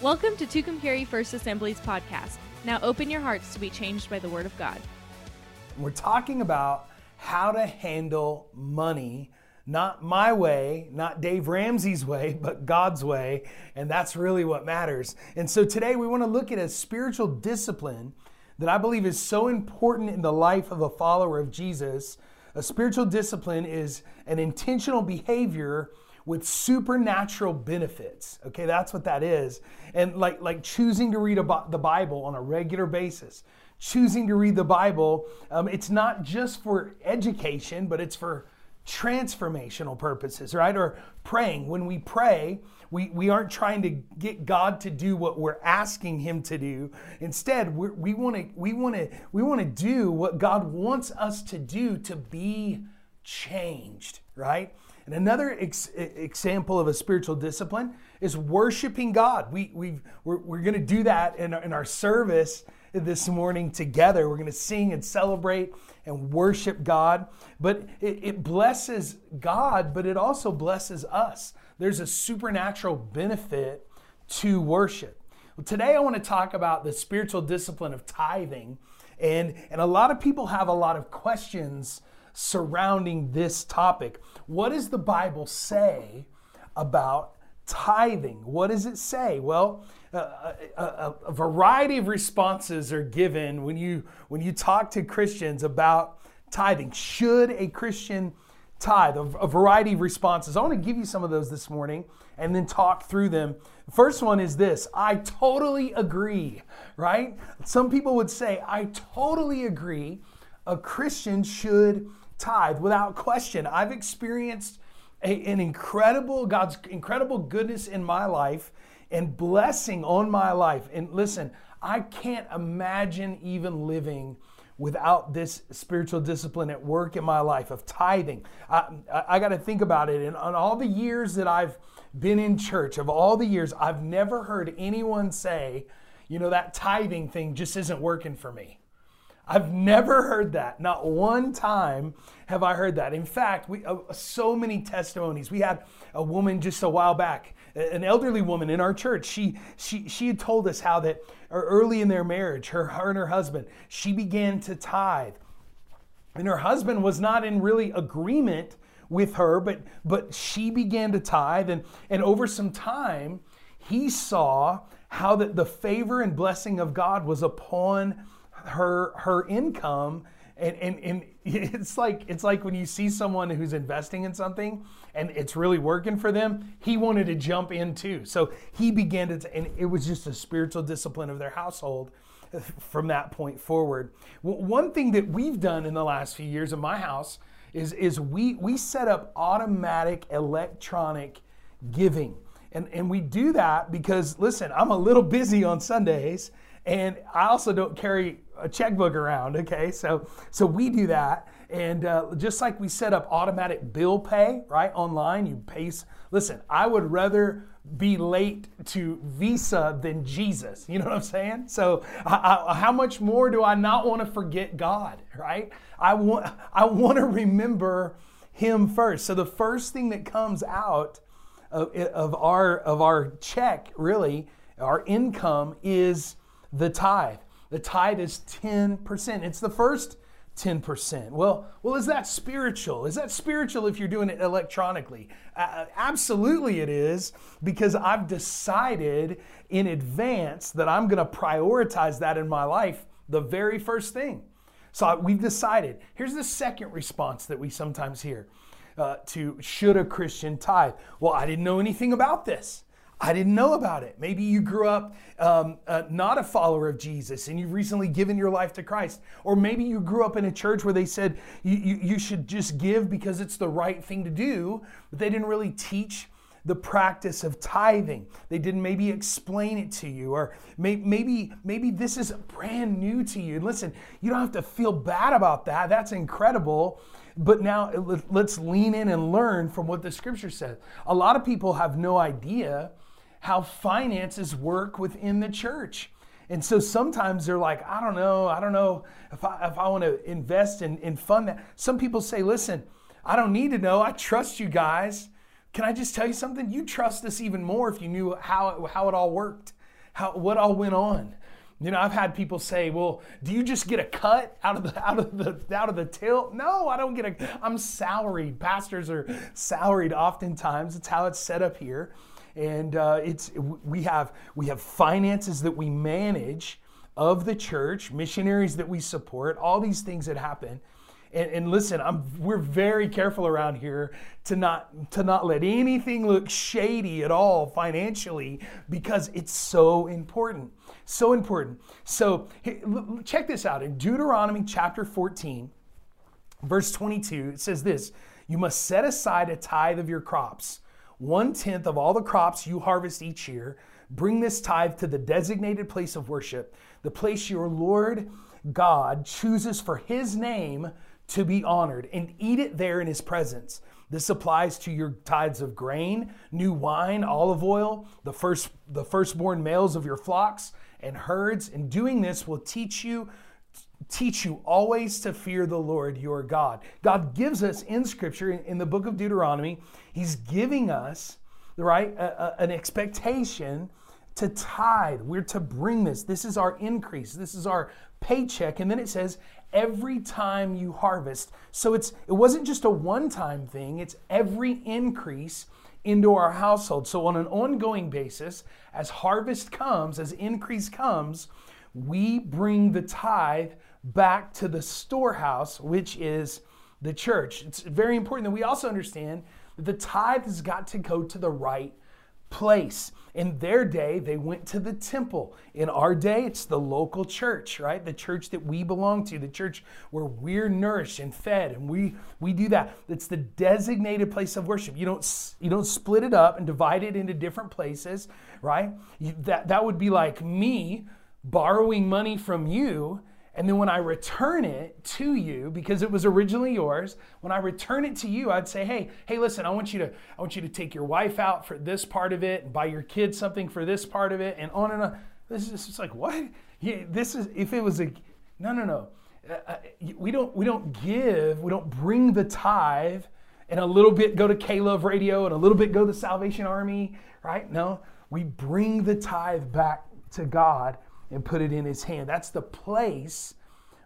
Welcome to Tucumcari First Assembly's podcast. Now open your hearts to be changed by the Word of God. We're talking about how to handle money, not my way, not Dave Ramsey's way, but God's way. And that's really what matters. And so today we want to look at a spiritual discipline that I believe is so important in the life of a follower of Jesus. A spiritual discipline is an intentional behavior with supernatural benefits. Okay, that's what that is. And like like choosing to read a, the Bible on a regular basis, choosing to read the Bible, um, it's not just for education, but it's for transformational purposes, right? Or praying. When we pray, we, we aren't trying to get God to do what we're asking Him to do. Instead, we want to we want to we want to do what God wants us to do to be changed, right? And another ex- example of a spiritual discipline is worshiping God. We, we we're, we're going to do that in our, in our service this morning together. We're going to sing and celebrate and worship God. But it, it blesses God, but it also blesses us. There's a supernatural benefit to worship. Well, today I want to talk about the spiritual discipline of tithing. And, and a lot of people have a lot of questions surrounding this topic. What does the Bible say about tithing? What does it say? Well, a, a, a, variety of responses are given when you when you talk to Christians about tithing. Should a Christian tithe? A, a variety of responses. I want to give you some of those this morning and then talk through them. The first one is this I totally agree, right? Some people would say, I totally agree. A Christian should tithe without question. I've experienced a, an incredible, God's incredible goodness in my life and blessing on my life. And listen, I can't imagine even living without this spiritual discipline at work in my life of tithing. I, I, I got to think about it. And on all the years that I've been in church, of all the years, I've never heard anyone say, you know, that tithing thing just isn't working for me. I've never heard that. Not one time have I heard that. In fact, we uh, so many testimonies. We had a woman just a while back, an elderly woman in our church. She she she had told us how that early in their marriage, her, her and her husband, she began to tithe. And her husband was not in really agreement with her, but but she began to tithe and and over some time he saw how that the favor and blessing of God was upon her her income and, and, and it's like it's like when you see someone who's investing in something and it's really working for them he wanted to jump in too. So he began to and it was just a spiritual discipline of their household from that point forward. One thing that we've done in the last few years in my house is is we we set up automatic electronic giving. And and we do that because listen i'm a little busy on sundays and i also don't carry a checkbook around. Okay, so so we do that, and uh, just like we set up automatic bill pay right online, you pay. Listen, I would rather be late to Visa than Jesus. You know what I'm saying? So I, I, how much more do I not want to forget God? Right? I want I want to remember Him first. So the first thing that comes out of, of our of our check, really, our income is the tithe. The tithe is 10%. It's the first 10%. Well, well, is that spiritual? Is that spiritual if you're doing it electronically? Uh, absolutely, it is because I've decided in advance that I'm going to prioritize that in my life the very first thing. So we've decided. Here's the second response that we sometimes hear uh, to should a Christian tithe? Well, I didn't know anything about this. I didn't know about it. Maybe you grew up um, uh, not a follower of Jesus and you've recently given your life to Christ. Or maybe you grew up in a church where they said you, you, you should just give because it's the right thing to do, but they didn't really teach the practice of tithing. They didn't maybe explain it to you, or may, maybe maybe this is brand new to you. Listen, you don't have to feel bad about that. That's incredible. But now let's lean in and learn from what the scripture says. A lot of people have no idea how finances work within the church. And so sometimes they're like, I don't know, I don't know if I, if I want to invest in, in fund that. Some people say, listen, I don't need to know. I trust you guys. Can I just tell you something? You trust us even more if you knew how, how it all worked. how, what all went on. You know, I've had people say, "Well, do you just get a cut out of the out of the out of the till?" No, I don't get a. I'm salaried. Pastors are salaried. Oftentimes, it's how it's set up here, and uh, it's we have we have finances that we manage of the church, missionaries that we support, all these things that happen. And, and, listen, I'm, we're very careful around here to not to not let anything look shady at all financially because it's so important. So important. So check this out. In Deuteronomy chapter 14, verse 22, it says this You must set aside a tithe of your crops, one tenth of all the crops you harvest each year. Bring this tithe to the designated place of worship, the place your Lord God chooses for his name to be honored, and eat it there in his presence. This applies to your tithes of grain, new wine, olive oil, the first the firstborn males of your flocks and herds. And doing this will teach you teach you always to fear the Lord your God. God gives us in scripture in the book of Deuteronomy, he's giving us right a, a, an expectation to tithe. We're to bring this. This is our increase. This is our paycheck. And then it says every time you harvest. So it's it wasn't just a one-time thing, it's every increase into our household. So on an ongoing basis, as harvest comes, as increase comes, we bring the tithe back to the storehouse, which is the church. It's very important that we also understand that the tithe has got to go to the right place. In their day, they went to the temple. In our day, it's the local church, right? The church that we belong to, the church where we're nourished and fed, and we we do that. It's the designated place of worship. You don't you don't split it up and divide it into different places, right? You, that that would be like me borrowing money from you and then when I return it to you, because it was originally yours, when I return it to you, I'd say, hey, hey, listen, I want you to, I want you to take your wife out for this part of it and buy your kids something for this part of it, and on and on. This is just like, what? Yeah, this is if it was a no, no, no. Uh, uh we don't we don't give, we don't bring the tithe and a little bit go to K-Love Radio and a little bit go to Salvation Army, right? No, we bring the tithe back to God and put it in his hand. That's the place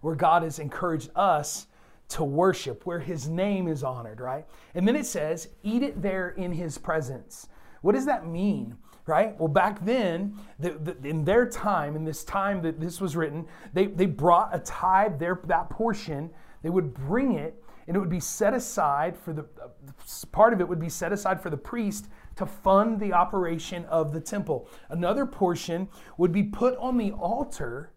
where God has encouraged us to worship, where his name is honored, right? And then it says, eat it there in his presence. What does that mean? Right? Well, back then, the, the, in their time, in this time that this was written, they, they brought a tithe, their, that portion, they would bring it, and it would be set aside for the uh, part of it would be set aside for the priest to fund the operation of the temple. Another portion would be put on the altar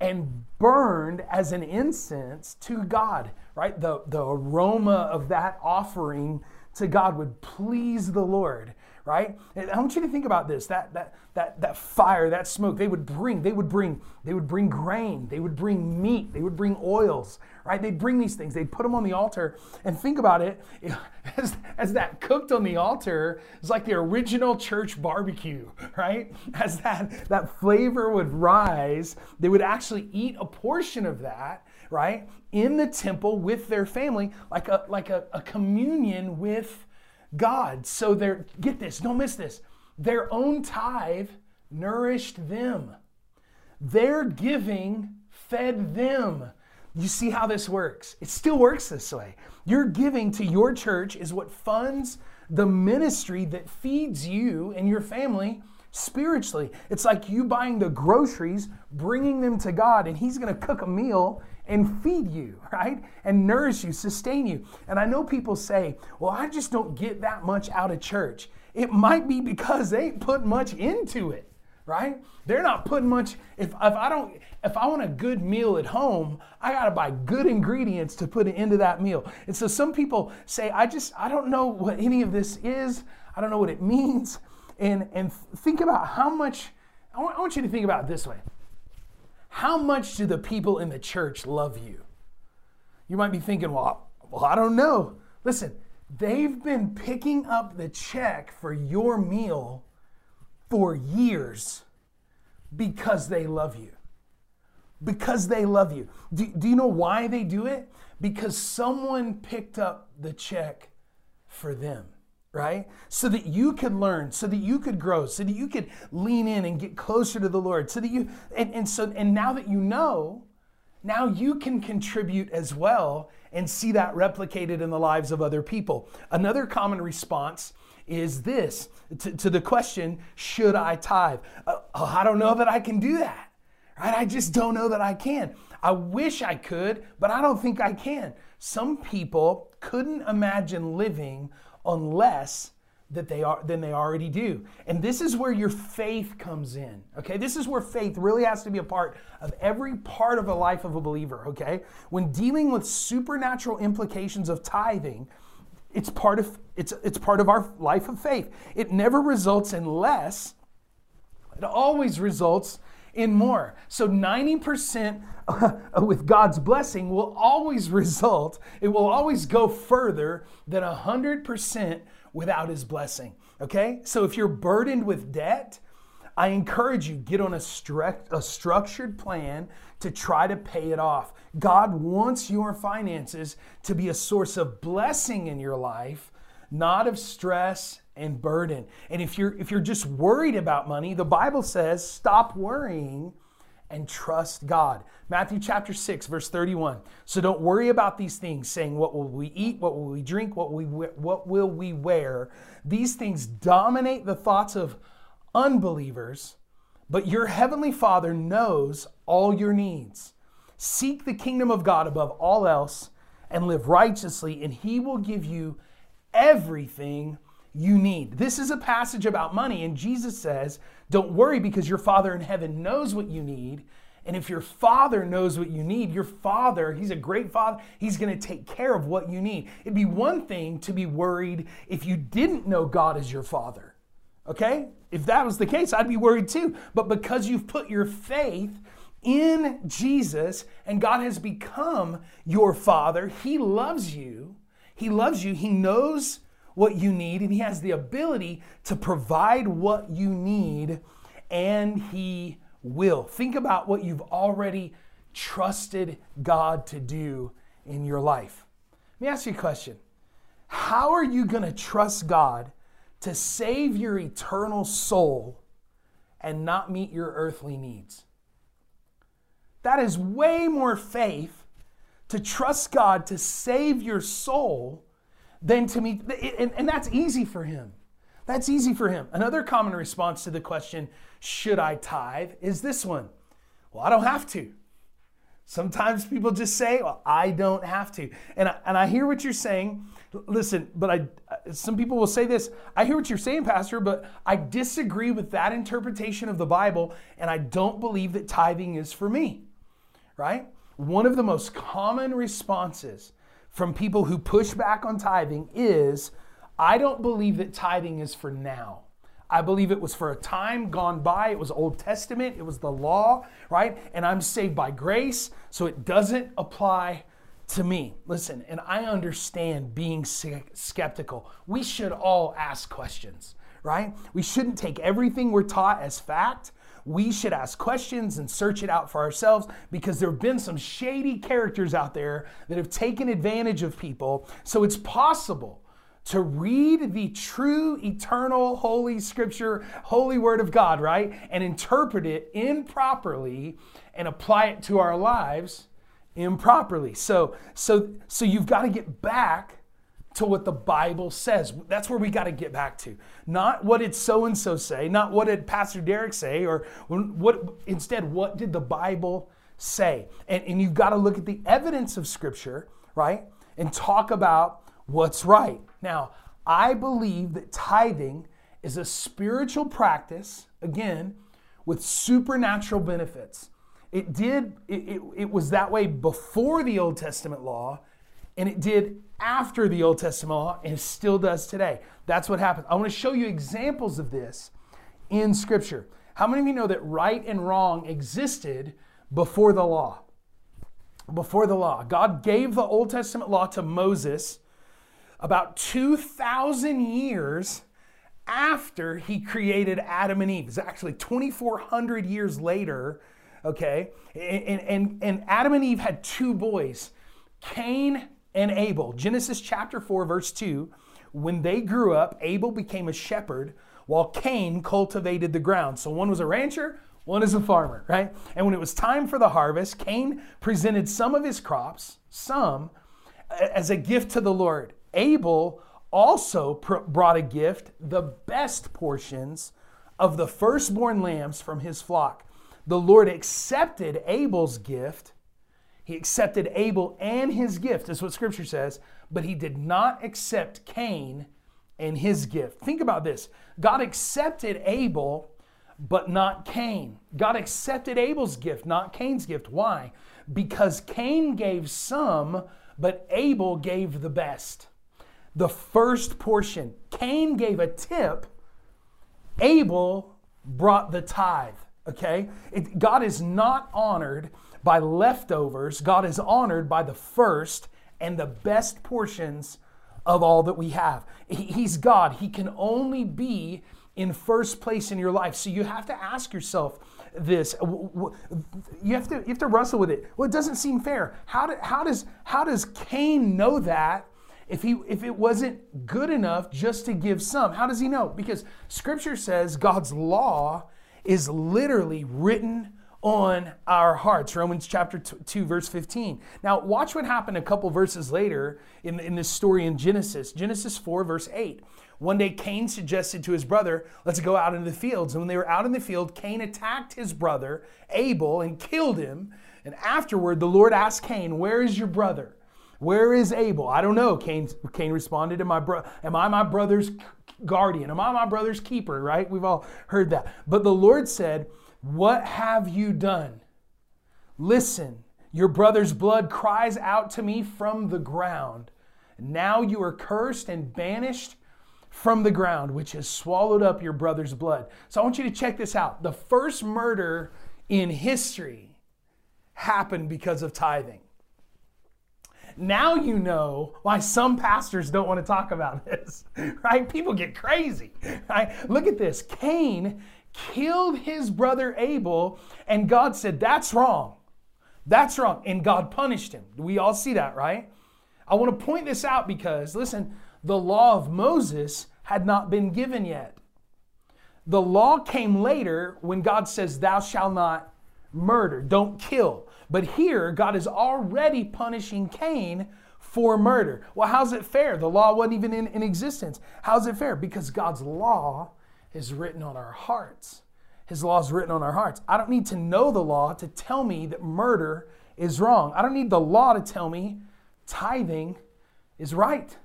and burned as an incense to God, right? The, the aroma of that offering to God would please the Lord right? And I want you to think about this. That that that that fire, that smoke, they would bring, they would bring, they would bring grain, they would bring meat, they would bring oils, right? They'd bring these things, they'd put them on the altar. And think about it, as, as that cooked on the altar, it's like the original church barbecue, right? As that, that flavor would rise, they would actually eat a portion of that right in the temple with their family like a like a, a communion with God. So they're, get this, don't miss this. Their own tithe nourished them. Their giving fed them. You see how this works? It still works this way. Your giving to your church is what funds the ministry that feeds you and your family spiritually. It's like you buying the groceries, bringing them to God, and He's going to cook a meal and feed you, right? And nourish you, sustain you. And I know people say, well, I just don't get that much out of church. It might be because they put much into it, right? They're not putting much. If, if I don't, if I want a good meal at home, I got to buy good ingredients to put into that meal. And so some people say, I just, I don't know what any of this is. I don't know what it means. And, and think about how much, I want, I want you to think about this way. How much do the people in the church love you? You might be thinking, well, well, I don't know. Listen, they've been picking up the check for your meal for years because they love you. Because they love you. Do, do you know why they do it? Because someone picked up the check for them. right? So that you could learn, so that you could grow, so that you could lean in and get closer to the Lord, so that you, and, and so, and now that you know, now you can contribute as well and see that replicated in the lives of other people. Another common response is this to, to the question, should I tithe? Uh, oh, I don't know that I can do that, right? I just don't know that I can. I wish I could, but I don't think I can. Some people couldn't imagine living on less that they are than they already do. And this is where your faith comes in. Okay? This is where faith really has to be a part of every part of the life of a believer, okay? When dealing with supernatural implications of tithing, it's part of it's it's part of our life of faith. It never results in less. It always results in more. So 90% with God's blessing will always result, it will always go further than 100% without his blessing. Okay? So if you're burdened with debt, I encourage you get on a, stru- a structured plan to try to pay it off. God wants your finances to be a source of blessing in your life, not of stress and burden. And if you're if you're just worried about money, the Bible says stop worrying and trust God. Matthew chapter 6 verse 31. So don't worry about these things saying what will we eat, what will we drink, what will we what will we wear? These things dominate the thoughts of unbelievers, but your heavenly Father knows all your needs. Seek the kingdom of God above all else and live righteously and he will give you everything you need. This is a passage about money, and Jesus says, Don't worry because your Father in heaven knows what you need. And if your Father knows what you need, your Father, He's a great Father, He's to take care of what you need. It'd be one thing to be worried if you didn't know God as your Father. Okay? If that was the case, I'd be worried too. But because you've put your faith in Jesus and God has become your Father, He loves you. He loves you. He knows what you need, and He has the ability to provide what you need, and He will. Think about what you've already trusted God to do in your life. Let me ask you a question How are you going to trust God to save your eternal soul and not meet your earthly needs? That is way more faith to trust God to save your soul than to meet, and, and that's easy for him. That's easy for him. Another common response to the question, should I tithe, is this one Well, I don't have to. Sometimes people just say, well, I don't have to. And I, and I hear what you're saying. Listen, but I some people will say this, I hear what you're saying, Pastor, but I disagree with that interpretation of the Bible, and I don't believe that tithing is for me. Right? One of the most common responses from people who push back on tithing is I don't believe that tithing is for now. I believe it was for a time gone by. It was Old Testament, it was the law, right? And I'm saved by grace, so it doesn't apply to me. Listen, and I understand being skeptical. We should all ask questions, right? We shouldn't take everything we're taught as fact we should ask questions and search it out for ourselves because there have been some shady characters out there that have taken advantage of people. So it's possible to read the true, eternal, holy scripture, holy word of God, right? And interpret it improperly and apply it to our lives improperly. So, so, so you've got to get back to what the Bible says. That's where we got to get back to. Not what did so and so say, not what did Pastor Derek say, or what instead, what did the Bible say? And, and you've got to look at the evidence of Scripture, right? And talk about what's right. Now, I believe that tithing is a spiritual practice, again, with supernatural benefits. It did, it, it, it was that way before the Old Testament law and it did after the Old Testament law, and it still does today. That's what happens. I want to show you examples of this in Scripture. How many of you know that right and wrong existed before the law? Before the law. God gave the Old Testament law to Moses about 2,000 years after he created Adam and Eve. It's actually 2,400 years later, okay? And, and, and Adam and Eve had two boys, Cain and Abel. Genesis chapter 4, verse 2. when they grew up, Abel became a shepherd while Cain cultivated the ground. So one was a rancher, one is a farmer, right? And when it was time for the harvest, Cain presented some of his crops, some, as a gift to the Lord. Abel also pr- brought a gift, the best portions of the firstborn lambs from his flock. The Lord accepted Abel's gift. He accepted Abel and his gift, is what scripture says, but he did not accept Cain and his gift. Think about this God accepted Abel, but not Cain. God accepted Abel's gift, not Cain's gift. Why? Because Cain gave some, but Abel gave the best. The first portion. Cain gave a tip, Abel brought the tithe. Okay? It, God is not honored by leftovers, God is honored by the first and the best portions of all that we have. He's God. He can only be in first place in your life. So you have to ask yourself this. You have to you have to wrestle with it. Well, it doesn't seem fair. How, do, how does how does Cain know that if he if it wasn't good enough just to give some? How does he know? Because scripture says God's law is literally written on our hearts. Romans chapter 2, verse 15. Now, watch what happened a couple verses later in, in this story in Genesis. Genesis 4, verse 8. One day, Cain suggested to his brother, Let's go out into the fields. And when they were out in the field, Cain attacked his brother, Abel, and killed him. And afterward, the Lord asked Cain, Where is your brother? Where is Abel? I don't know. Cain, Cain responded, Am I, bro- am I my brother's guardian? Am I my brother's keeper? Right? We've all heard that. But the Lord said, what have you done? Listen, your brother's blood cries out to me from the ground. Now you are cursed and banished from the ground, which has swallowed up your brother's blood. So I want you to check this out. The first murder in history happened because of tithing. Now you know why some pastors don't want to talk about this, right? People get crazy, right? Look at this. Cain killed his brother Abel, and God said, That's wrong. That's wrong. And God punished him. We all see that, right? I want to point this out because, listen, the law of Moses had not been given yet. The law came later when God says, Thou shalt not murder, don't kill. But here, God is already punishing Cain for murder. Well, how's it fair? The law wasn't even in, in existence. How's it fair? Because God's law is written on our hearts. His law is written on our hearts. I don't need to know the law to tell me that murder is wrong. I don't need the law to tell me tithing is right.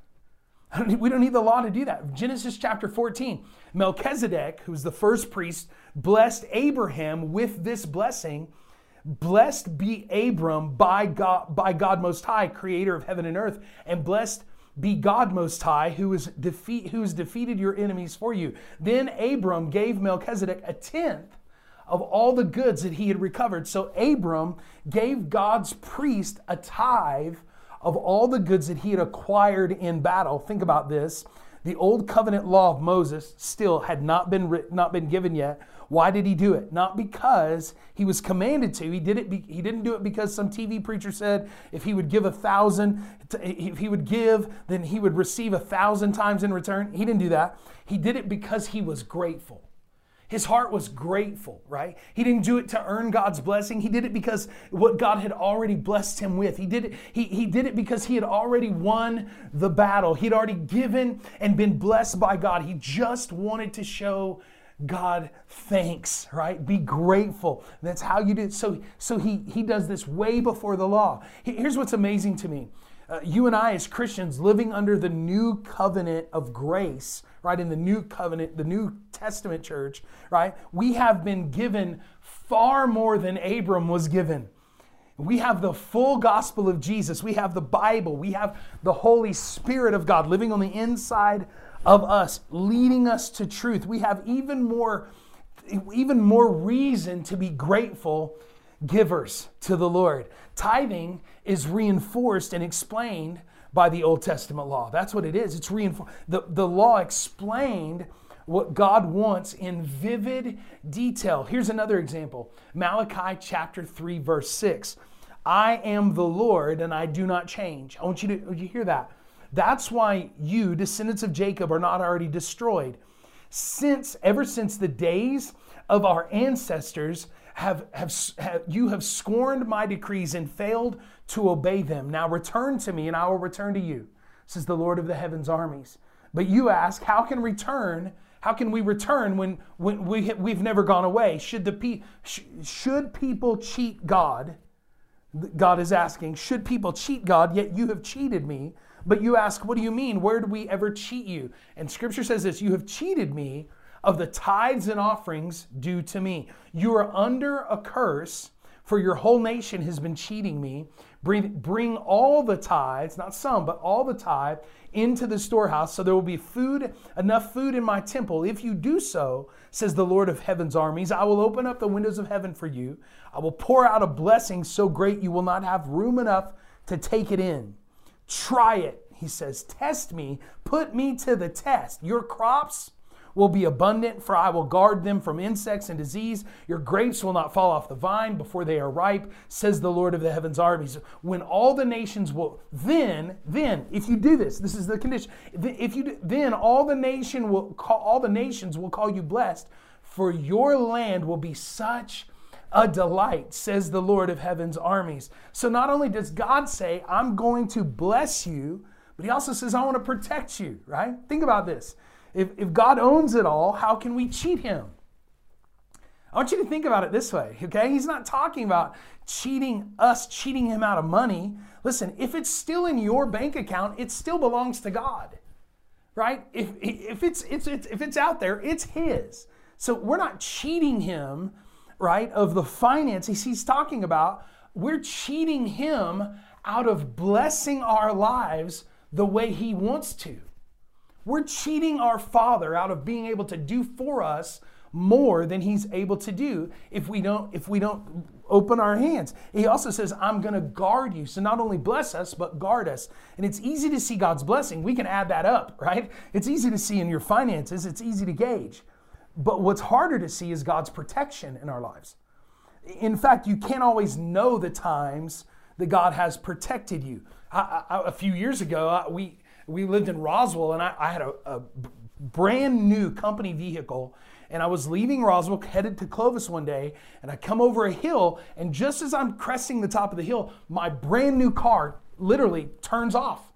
Don't need, we don't need the law to do that. Genesis chapter 14, Melchizedek, who's the first priest, blessed Abraham with this blessing. Blessed be Abram by God, by God Most High, creator of heaven and earth, and blessed be God Most High, who, is defeat, who has defeated your enemies for you. Then Abram gave Melchizedek a tenth of all the goods that he had recovered. So Abram gave God's priest a tithe of all the goods that he had acquired in battle. Think about this. The old covenant law of Moses still had not been, written, not been given yet, why did he do it? Not because he was commanded to. He did it. Be, he didn't do it because some TV preacher said if he would give a thousand, if he would give, then he would receive a thousand times in return. He didn't do that. He did it because he was grateful. His heart was grateful, right? He didn't do it to earn God's blessing. He did it because what God had already blessed him with. He did it, he, he did it because he had already won the battle. He'd already given and been blessed by God. He just wanted to show God thanks, right? Be grateful. That's how you do it. So, so he, he does this way before the law. Here's what's amazing to me. Uh, you and I, as Christians, living under the new covenant of grace, right, in the new covenant, the New Testament church, right, we have been given far more than Abram was given. We have the full gospel of Jesus. We have the Bible. We have the Holy Spirit of God living on the inside of us, leading us to truth. We have even more, even more reason to be grateful givers to the Lord. Tithing is reinforced and explained by the Old Testament law. That's what it is. It's reinforced. The, the law explained what God wants in vivid detail. Here's another example Malachi chapter 3, verse 6. I am the Lord and I do not change. I want you to, you hear that. That's why you, descendants of Jacob, are not already destroyed. Since, ever since the days of our ancestors, have, have, have, you have scorned my decrees and failed to obey them. Now return to me, and I will return to you, says the Lord of the heavens' armies. But you ask, how can return? How can we return when, when we, we've never gone away? Should, the pe- sh- should people cheat God? God is asking, should people cheat God? Yet you have cheated me. But you ask, what do you mean? Where did we ever cheat you? And scripture says this You have cheated me of the tithes and offerings due to me. You are under a curse, for your whole nation has been cheating me. Bring, bring all the tithes, not some, but all the tithe into the storehouse, so there will be food, enough food in my temple. If you do so, says the Lord of heaven's armies, I will open up the windows of heaven for you. I will pour out a blessing so great you will not have room enough to take it in. Try it, he says. Test me, put me to the test. Your crops, will be abundant, for I will guard them from insects and disease. Your grapes will not fall off the vine before they are ripe, says the Lord of the heavens armies. When all the nations will, then, then, if you do this, this is the condition. If you then all the nation will call, all the nations will call you blessed, for your land will be such a delight, says the Lord of heaven's armies. So not only does God say, I'm going to bless you, but he also says, I want to protect you, right? Think about this. If, if God owns it all, how can we cheat him? I want you to think about it this way, okay? He's not talking about cheating us, cheating him out of money. Listen, if it's still in your bank account, it still belongs to God, right? If, if, it's, it's, it's, if it's out there, it's his. So we're not cheating him, right, of the finances he's talking about. We're cheating him out of blessing our lives the way he wants to. We're cheating our Father out of being able to do for us more than he's able to do if we don't if we don't open our hands. He also says, "I'm going to guard you." So not only bless us, but guard us. And it's easy to see God's blessing. We can add that up, right? It's easy to see in your finances, it's easy to gauge. But what's harder to see is God's protection in our lives. In fact, you can't always know the times that God has protected you. I, I, a few years ago, we we lived in Roswell, and I, I had a, a brand new company vehicle and I was leaving Roswell, headed to Clovis one day, and I come over a hill, and just as I'm cresting the top of the hill, my brand new car literally turns off.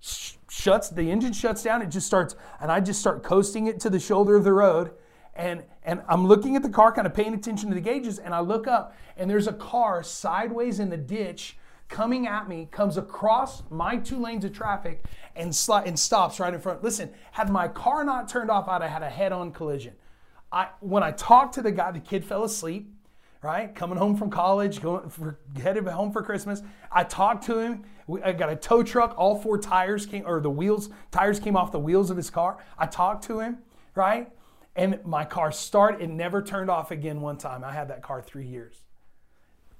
Sh- shuts, the engine shuts down, it just starts, and I just start coasting it to the shoulder of the road. And, and I'm looking at the car, kind of paying attention to the gauges, and I look up, and there's a car sideways in the ditch coming at me, comes across my two lanes of traffic and, sli- and stops right in front. Listen, had my car not turned off, I'd have had a head on collision. I, when I talked to the guy, the kid fell asleep, right? Coming home from college, going for, headed home for Christmas. I talked to him. I got a tow truck. All four tires came, or the wheels, tires came off the wheels of his car. I talked to him, right? And my car started. It never turned off again one time. I had that car three years.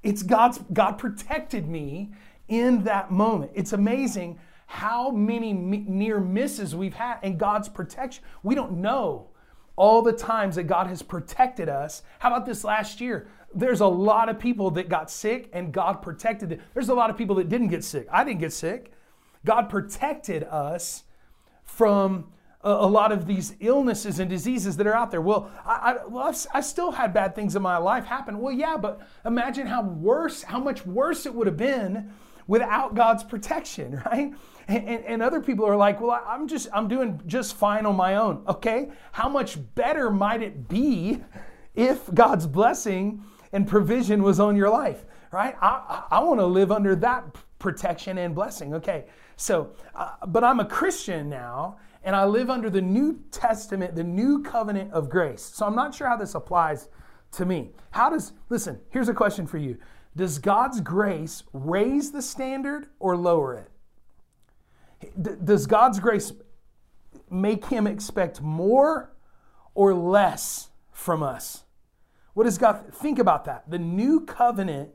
It's God's God protected me in that moment. It's amazing how many near misses we've had and God's protection. We don't know all the times that God has protected us. How about this last year? There's a lot of people that got sick and God protected them. There's a lot of people that didn't get sick. I didn't get sick. God protected us from a, lot of these illnesses and diseases that are out there. Well, I, I, well, I've, I still had bad things in my life happen. Well, yeah, but imagine how worse, how much worse it would have been without God's protection, right? And, and, and, other people are like, well, I'm just, I'm doing just fine on my own. Okay, how much better might it be if God's blessing and provision was on your life, right? I, I, I want to live under that protection and blessing. Okay, so, uh, but I'm a Christian now, and I live under the New Testament, the new covenant of grace. So I'm not sure how this applies to me. How does, listen, here's a question for you Does God's grace raise the standard or lower it? does God's grace make him expect more or less from us? What does God think about that? The new covenant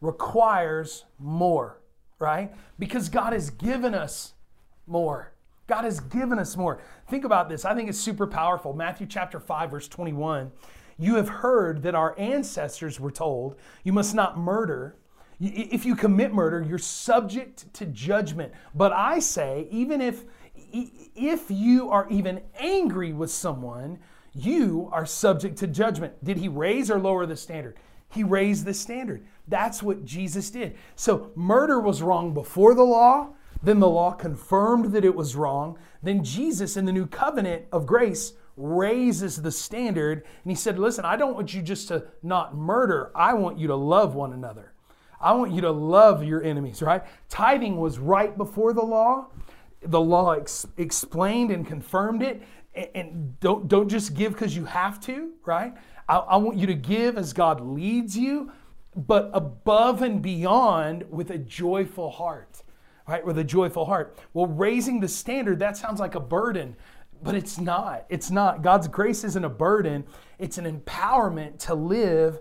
requires more, right? Because God has given us more. God has given us more. Think about this. I think it's super powerful. Matthew chapter 5, verse 21. You have heard that our ancestors were told, You must not murder, If you commit murder, you're subject to judgment. But I say, even if if you are even angry with someone, you are subject to judgment. Did he raise or lower the standard? He raised the standard. That's what Jesus did. So murder was wrong before the law. Then the law confirmed that it was wrong. Then Jesus, in the new covenant of grace, raises the standard. And he said, Listen, I don't want you just to not murder, I want you to love one another. I want you to love your enemies, right? Tithing was right before the law. The law ex- explained and confirmed it. And, don't, don't just give because you have to, right? I, I want you to give as God leads you, but above and beyond with a joyful heart, right? With a joyful heart. Well, raising the standard, that sounds like a burden, but it's not. It's not. God's grace isn't a burden, it's an empowerment to live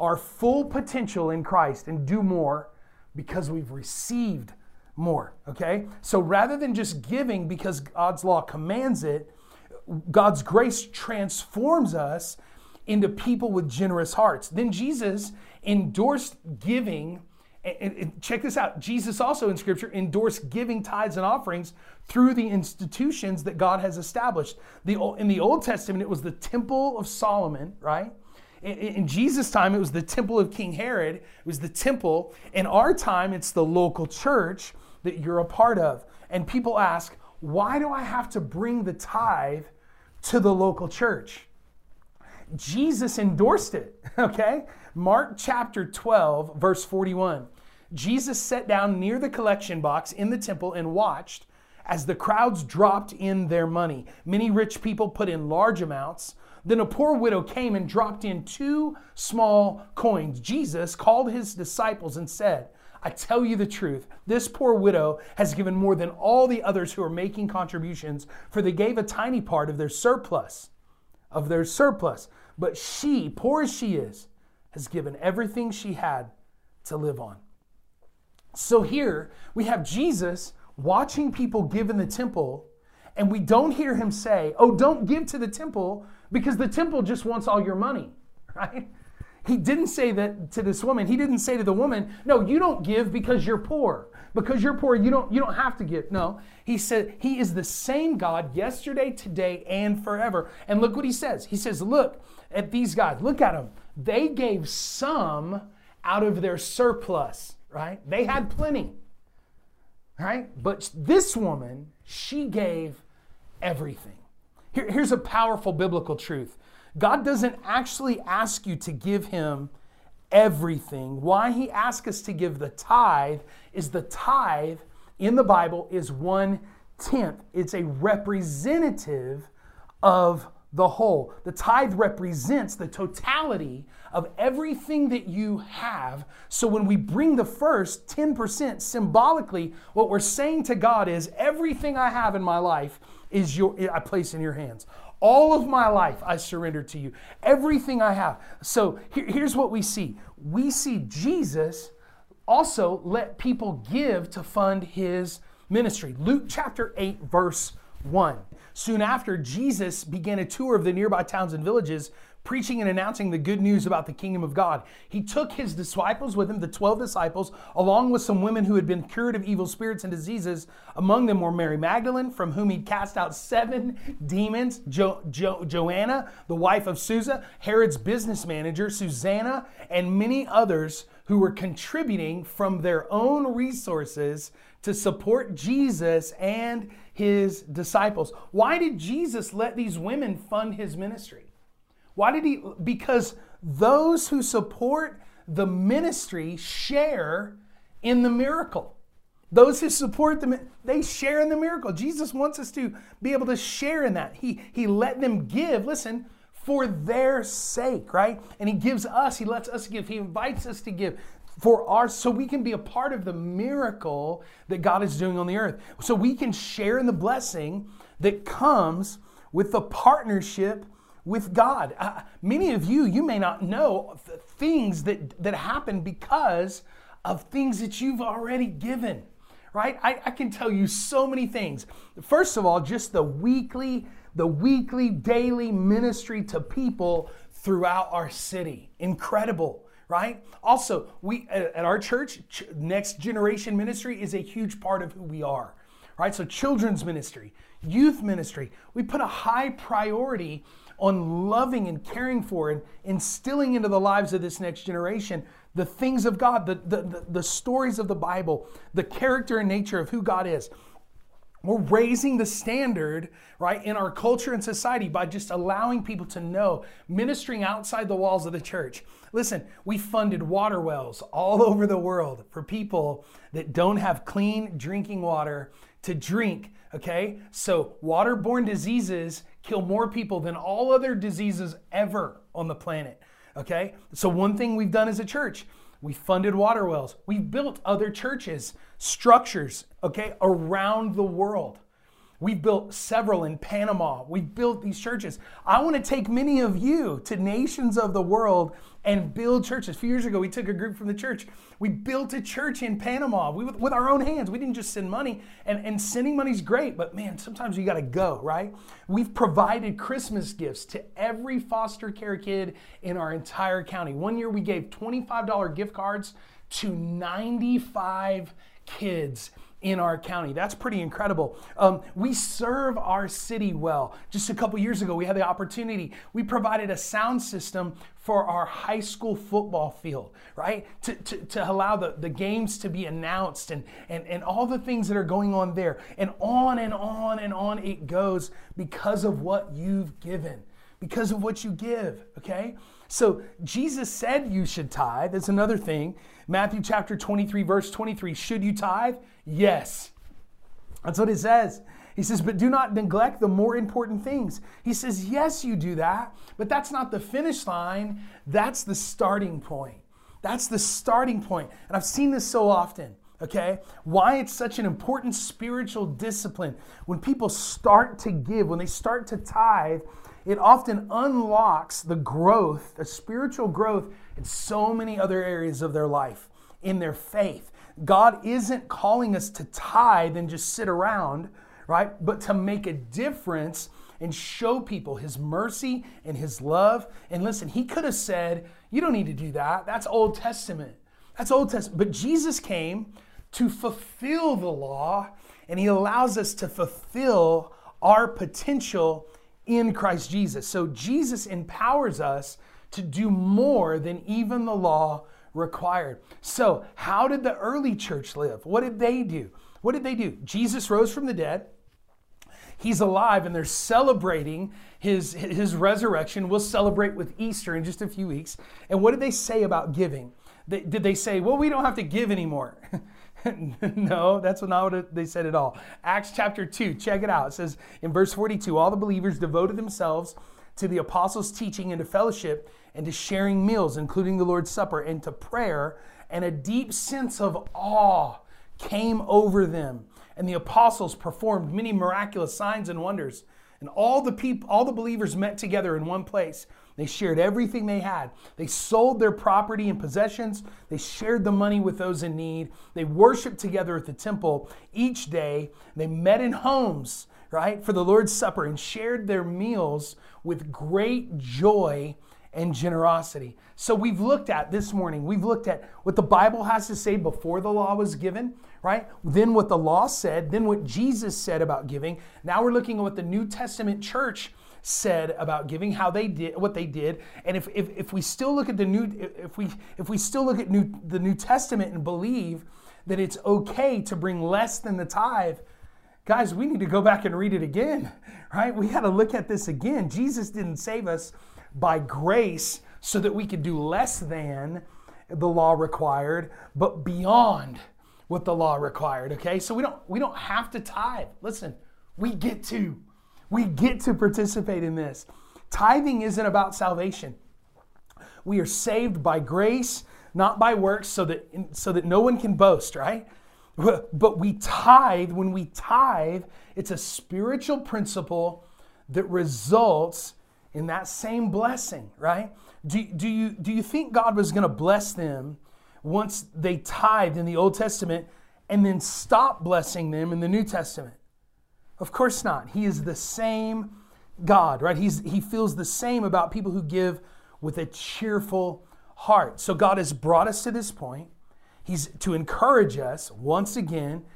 our full potential in Christ and do more because we've received more, okay? So rather than just giving because God's law commands it, God's grace transforms us into people with generous hearts. Then Jesus endorsed giving. And check this out. Jesus also in Scripture endorsed giving tithes and offerings through the institutions that God has established. The, in the Old Testament, it was the Temple of Solomon, right? In Jesus' time, it was the temple of King Herod. It was the temple. In our time, it's the local church that you're a part of. And people ask, why do I have to bring the tithe to the local church? Jesus endorsed it, okay? Mark chapter 12, verse 41. Jesus sat down near the collection box in the temple and watched as the crowds dropped in their money. Many rich people put in large amounts. Then a poor widow came and dropped in two small coins. Jesus called his disciples and said, I tell you the truth, this poor widow has given more than all the others who are making contributions, for they gave a tiny part of their surplus. Of their surplus. But she, poor as she is, has given everything she had to live on. So here we have Jesus watching people give in the temple, and we don't hear him say, Oh, don't give to the temple because the temple just wants all your money, right? He didn't say that to this woman. He didn't say to the woman, "No, you don't give because you're poor. Because you're poor, you don't you don't have to give." No. He said he is the same God yesterday, today, and forever. And look what he says. He says, "Look at these guys. Look at them. They gave some out of their surplus, right? They had plenty. Right? But this woman, she gave everything. Here, here's a powerful biblical truth God doesn't actually ask you to give him everything. Why he asks us to give the tithe is the tithe in the Bible is one tenth. It's a representative of the whole. The tithe represents the totality of everything that you have. So when we bring the first 10%, symbolically, what we're saying to God is everything I have in my life is your I place in your hands. All of my life I surrender to you. Everything I have. So here, here's what we see we see Jesus also let people give to fund his ministry. Luke chapter 8, verse 1. Soon after, Jesus began a tour of the nearby towns and villages preaching and announcing the good news about the kingdom of God. He took his disciples with him, the 12 disciples, along with some women who had been cured of evil spirits and diseases. Among them were Mary Magdalene, from whom he'd cast out seven demons, jo- jo- Joanna, the wife of Susa, Herod's business manager, Susanna, and many others who were contributing from their own resources to support Jesus and his disciples. Why did Jesus let these women fund his ministry? Why did he? Because those who support the ministry share in the miracle. Those who support them, they share in the miracle. Jesus wants us to be able to share in that. He, he let them give, listen, for their sake, right? And he gives us, he lets us give, he invites us to give for our so we can be a part of the miracle that God is doing on the earth. So we can share in the blessing that comes with the partnership with God. Uh, many of you, you may not know things that, that happen because of things that you've already given, right? I, I can tell you so many things. First of all, just the weekly, the weekly, daily ministry to people throughout our city. Incredible right? Also, we at our church, next generation ministry is a huge part of who we are, right? So children's ministry, youth ministry, we put a high priority on loving and caring for and instilling into the lives of this next generation the things of God, the, the, the, the stories of the Bible, the character and nature of who God is. We're raising the standard, right, in our culture and society by just allowing people to know, ministering outside the walls of the church. Listen, we funded water wells all over the world for people that don't have clean drinking water to drink, okay? So, waterborne diseases kill more people than all other diseases ever on the planet, okay? So, one thing we've done as a church, we funded water wells. We've built other churches, structures, okay, around the world. We've built several in Panama. We've built these churches. I want to take many of you to nations of the world and build churches. A few years ago, we took a group from the church. We built a church in Panama we, with our own hands. We didn't just send money, and, and sending money's great, but man, sometimes you got to go, right? We've provided Christmas gifts to every foster care kid in our entire county. One year, we gave $25 gift cards to 95 kids in our county. That's pretty incredible. Um, we serve our city well. Just a couple years ago, we had the opportunity. We provided a sound system for our high school football field, right? To, to, to allow the, the games to be announced and, and, and all the things that are going on there. And on and on and on it goes because of what you've given, because of what you give, okay? So Jesus said you should tithe. That's another thing. Matthew chapter 23, verse 23. Should you tithe? Yes. That's what it says. He says, but do not neglect the more important things. He says, yes, you do that, but that's not the finish line. That's the starting point. That's the starting point. And I've seen this so often, okay? Why it's such an important spiritual discipline. When people start to give, when they start to tithe, it often unlocks the growth, the spiritual growth in so many other areas of their life, in their faith. God isn't calling us to tithe and just sit around, right? But to make a difference and show people his mercy and his love. And listen, he could have said, You don't need to do that. That's Old Testament. That's Old Testament. But Jesus came to fulfill the law, and he allows us to fulfill our potential in Christ Jesus. So Jesus empowers us to do more than even the law required. So, how did the early church live? What did they do? What did they do? Jesus rose from the dead. He's alive and they're celebrating his, his resurrection. We'll celebrate with Easter in just a few weeks. And what did they say about giving? Did they say, well, we don't have to give anymore? no, that's not what they said at all. Acts chapter 2, check it out. It says in verse 42 all the believers devoted themselves to the apostles' teaching and to fellowship and to sharing meals, including the Lord's Supper, and to prayer, and a deep sense of awe came over them. And the apostles performed many miraculous signs and wonders. And all the people, all the believers met together in one place. They shared everything they had. They sold their property and possessions. They shared the money with those in need. They worshiped together at the temple each day. They met in homes, right, for the Lord's Supper and shared their meals with great joy and generosity. So we've looked at this morning, we've looked at what the Bible has to say before the law was given, right? Then what the law said, then what Jesus said about giving. Now we're looking at what the New Testament church said about giving, how they did what they did. And if, if, if we still look at the new if we if we still look at new the New Testament and believe that it's okay to bring less than the tithe, guys, we need to go back and read it again, right? We got to look at this again. Jesus didn't save us by grace so that we could do less than the law required, but beyond what the law required, okay? So we don't we don't have to tithe. Listen, we get to. We get to participate in this. Tithing isn't about salvation. We are saved by grace, not by works, so that so that no one can boast, right? But we tithe, when we tithe, it's a spiritual principle that results in that same blessing, right? Do, do, you, do you think God was going to bless them once they tithed in the Old Testament and then stop blessing them in the New Testament? Of course not. He is the same God, right? He's, he feels the same about people who give with a cheerful heart. So God has brought us to this point. He's to encourage us once again,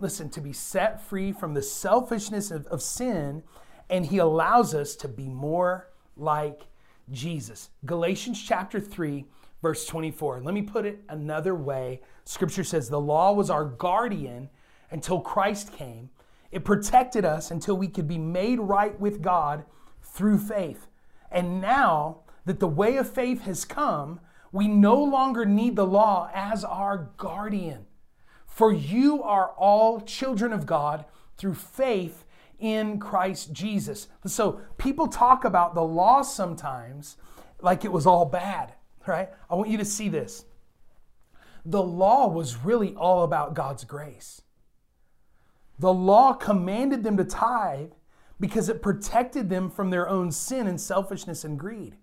listen, to be set free from the selfishness of, of sin, and He allows us to be more like Jesus. Galatians chapter 3, verse 24. Let me put it another way. Scripture says the law was our guardian until Christ came. It protected us until we could be made right with God through faith. And now that the way of faith has come, we no longer need the law as our guardian. For you are all children of God through faith in Christ Jesus. So people talk about the law sometimes like it was all bad, right? I want you to see this. The law was really all about God's grace. The law commanded them to tithe because it protected them from their own sin and selfishness and greed.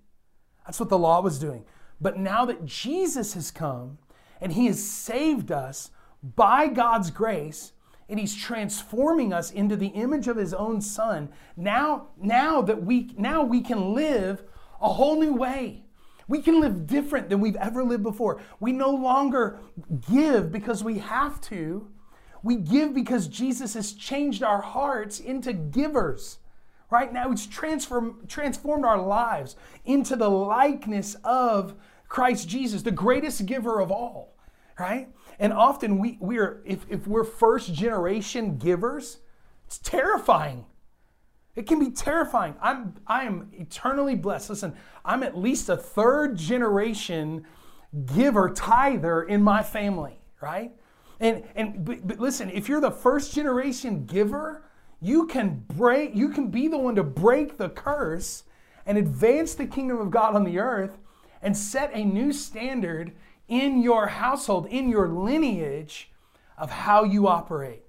That's what the law was doing. But now that Jesus has come and he has saved us by God's grace, and he's transforming us into the image of his own son, now, now that we now we can live a whole new way. We can live different than we've ever lived before. We no longer give because we have to. We give because Jesus has changed our hearts into givers. Right now, He's transform, transformed our lives into the likeness of Christ Jesus, the greatest giver of all. Right? And often we, we are, if, if we're first generation givers, it's terrifying. It can be terrifying. I'm, I am eternally blessed. Listen, I'm at least a third generation giver, tither in my family, right? And, and but, but listen, if you're the first generation giver, you can break, you can be the one to break the curse and advance the kingdom of God on the earth and set a new standard in your household, in your lineage of how you operate.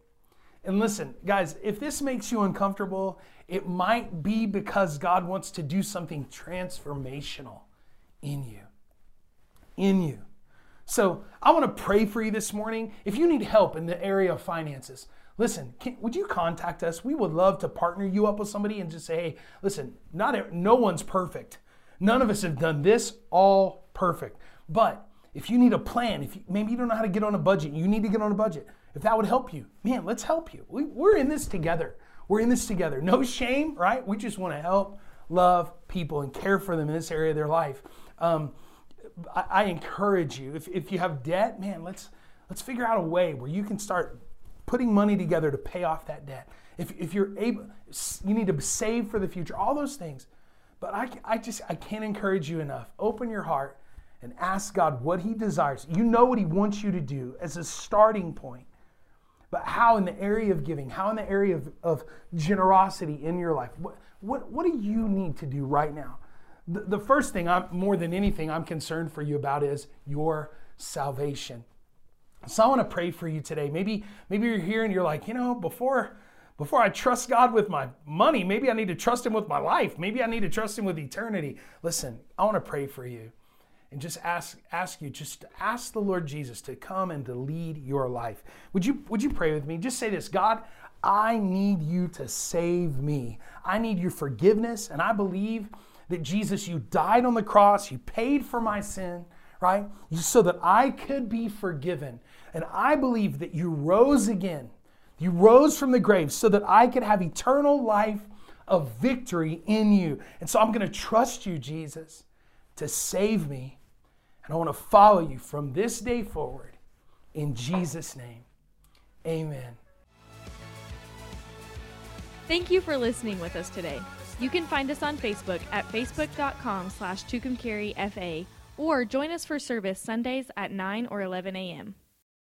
And listen, guys, if this makes you uncomfortable, it might be because God wants to do something transformational in you. In you. So I want to pray for you this morning. If you need help in the area of finances, listen, can, would you contact us? We would love to partner you up with somebody and just say, hey, listen, not no one's perfect. None of us have done this all perfect. But if you need a plan, if you, maybe you don't know how to get on a budget, you need to get on a budget. If that would help you, man, let's help you. We, we're in this together. We're in this together. No shame, right? We just want to help, love people, and care for them in this area of their life. Um, I, I encourage you, if, if you have debt, man, let's let's figure out a way where you can start putting money together to pay off that debt. If, if you're able, you need to save for the future, all those things. But I, I just, I can't encourage you enough. Open your heart and ask God what He desires. You know what He wants you to do as a starting point. But how in the area of giving, how in the area of, of generosity in your life, what, what, what do you need to do right now? The, the first thing, I'm, more than anything, I'm concerned for you about is your salvation. So I want to pray for you today. Maybe, maybe you're here and you're like, you know, before, before I trust God with my money, maybe I need to trust Him with my life. Maybe I need to trust Him with eternity. Listen, I want to pray for you and just ask ask you just ask the Lord Jesus to come and to lead your life. Would you would you pray with me? Just say this, God, I need you to save me. I need your forgiveness and I believe that Jesus you died on the cross, you paid for my sin, right? So that I could be forgiven. And I believe that you rose again. You rose from the grave so that I could have eternal life of victory in you. And so I'm going to trust you, Jesus, to save me and I want to follow you from this day forward. In Jesus' name, amen. Thank you for listening with us today. You can find us on Facebook at facebook.com slash tucumcarifa or join us for service Sundays at 9 or 11 a.m.